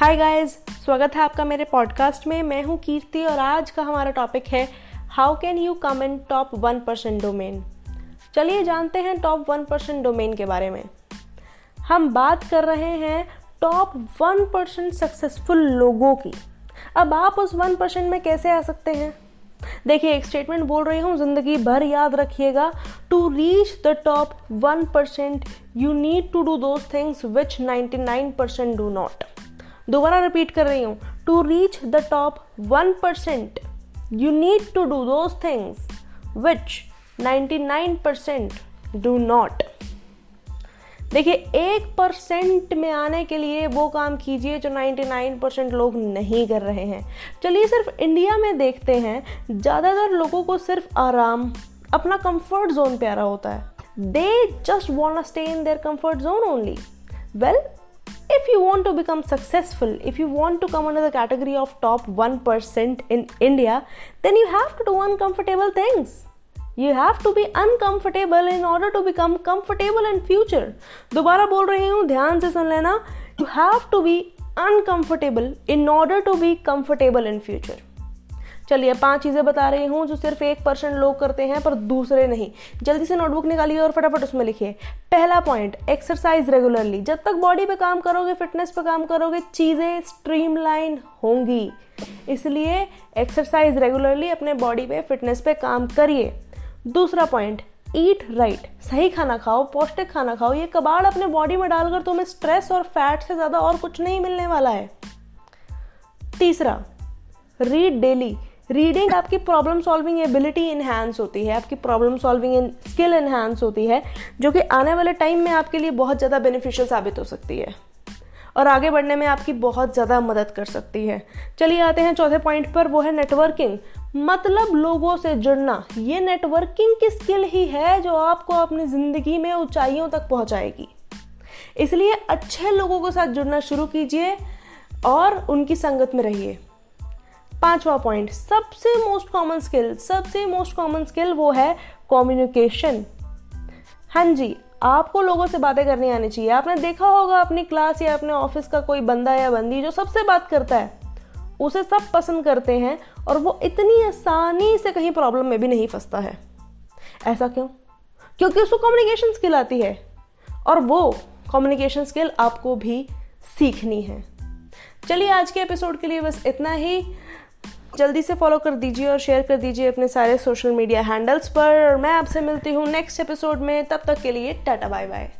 Hi guys स्वागत है आपका मेरे पॉडकास्ट में। मैं हूँ कीर्ति और आज का हमारा टॉपिक है how can you come in top one percent domain चलिए जानते हैं टॉप वन परसेंट डोमेन के बारे में। हम बात कर रहे हैं टॉप वन परसेंट सक्सेसफुल लोगों की। अब आप उस वन परसेंट में कैसे आ सकते हैं? देखिए, एक स्टेटमेंट बोल रही हूँ, ज़िंदगी भर याद रखिएगा। To reach the top one percent you need to do those things which ninety nine percent do not दोबारा रिपीट कर रही हूँ। To reach the top one percent you need to do those things which 99 percent do not देखिए, एक percent में आने के लिए वो काम कीजिए जो 99 परसेंट लोग नहीं कर रहे हैं। चलिए सिर्फ़ इंडिया में देखते हैं। ज़्यादातर लोगों को सिर्फ़ आराम, अपना कंफर्ट जोन प्यारा होता है। They just want stay in their comfort zone only well if you want to become successful if you want to come under the category of top 1% in india then you have to do uncomfortable things you have to be uncomfortable in order to become comfortable in future दोबारा बोल रही हूँ ध्यान से सुन लेना you have to be uncomfortable in order to be comfortable in future चलिए, पाँच चीज़ें बता रही हूँ जो सिर्फ़ एक परसेंट लोग करते हैं, पर दूसरे नहीं। जल्दी से नोटबुक निकालिए और फटाफट उसमें लिखिए। पहला पॉइंट एक्सरसाइज रेगुलरली जब तक बॉडी पे काम करोगे फिटनेस पे काम करोगे, चीज़ें स्ट्रीमलाइन होंगी। इसलिए एक्सरसाइज रेगुलरली अपने बॉडी पे फिटनेस पे काम करिए। दूसरा पॉइंट ईट राइट right. सही खाना खाओ, पौष्टिक खाना खाओ, ये कबाड़ अपने बॉडी में डालकर तुम्हें स्ट्रेस और फैट से ज़्यादा और कुछ नहीं मिलने वाला है। तीसरा रीड डेली रीडिंग आपकी प्रॉब्लम सॉल्विंग एबिलिटी इन्हांस होती है, आपकी प्रॉब्लम सॉल्विंग स्किल इन्हांस होती है, जो कि आने वाले टाइम में आपके लिए बहुत ज़्यादा बेनिफिशियल साबित हो सकती है। और आगे बढ़ने में आपकी बहुत ज़्यादा मदद कर सकती है। चलिए आते हैं चौथे पॉइंट पर, वो है नेटवर्किंग मतलब लोगों से जुड़ना, ये नेटवर्किंग की स्किल ही है जो आपको अपनी ज़िंदगी में ऊंचाइयों तक पहुंचाएगी। इसलिए अच्छे लोगों के साथ जुड़ना शुरू कीजिए और उनकी संगत में रहिए। पांचवा पॉइंट सबसे मोस्ट कॉमन स्किल सबसे मोस्ट कॉमन स्किल वो है कम्युनिकेशन हाँ जी, आपको लोगों से बातें करनी आनी चाहिए। आपने देखा होगा अपनी क्लास या अपने ऑफ़िस का कोई बंदा या बंदी जो सबसे बात करता है, उसे सब पसंद करते हैं और वो इतनी आसानी से कहीं प्रॉब्लम में भी नहीं फंसता है। ऐसा क्यों? क्योंकि उसको कम्युनिकेशन स्किल आती है और वो कम्युनिकेशन स्किल आपको भी सीखनी है। चलिए आज के एपिसोड के लिए बस इतना ही। जल्दी से फॉलो कर दीजिए और शेयर कर दीजिए अपने सारे सोशल मीडिया हैंडल्स पर। और मैं आपसे मिलती हूँ नेक्स्ट एपिसोड में। तब तक के लिए टाटा बाय बाय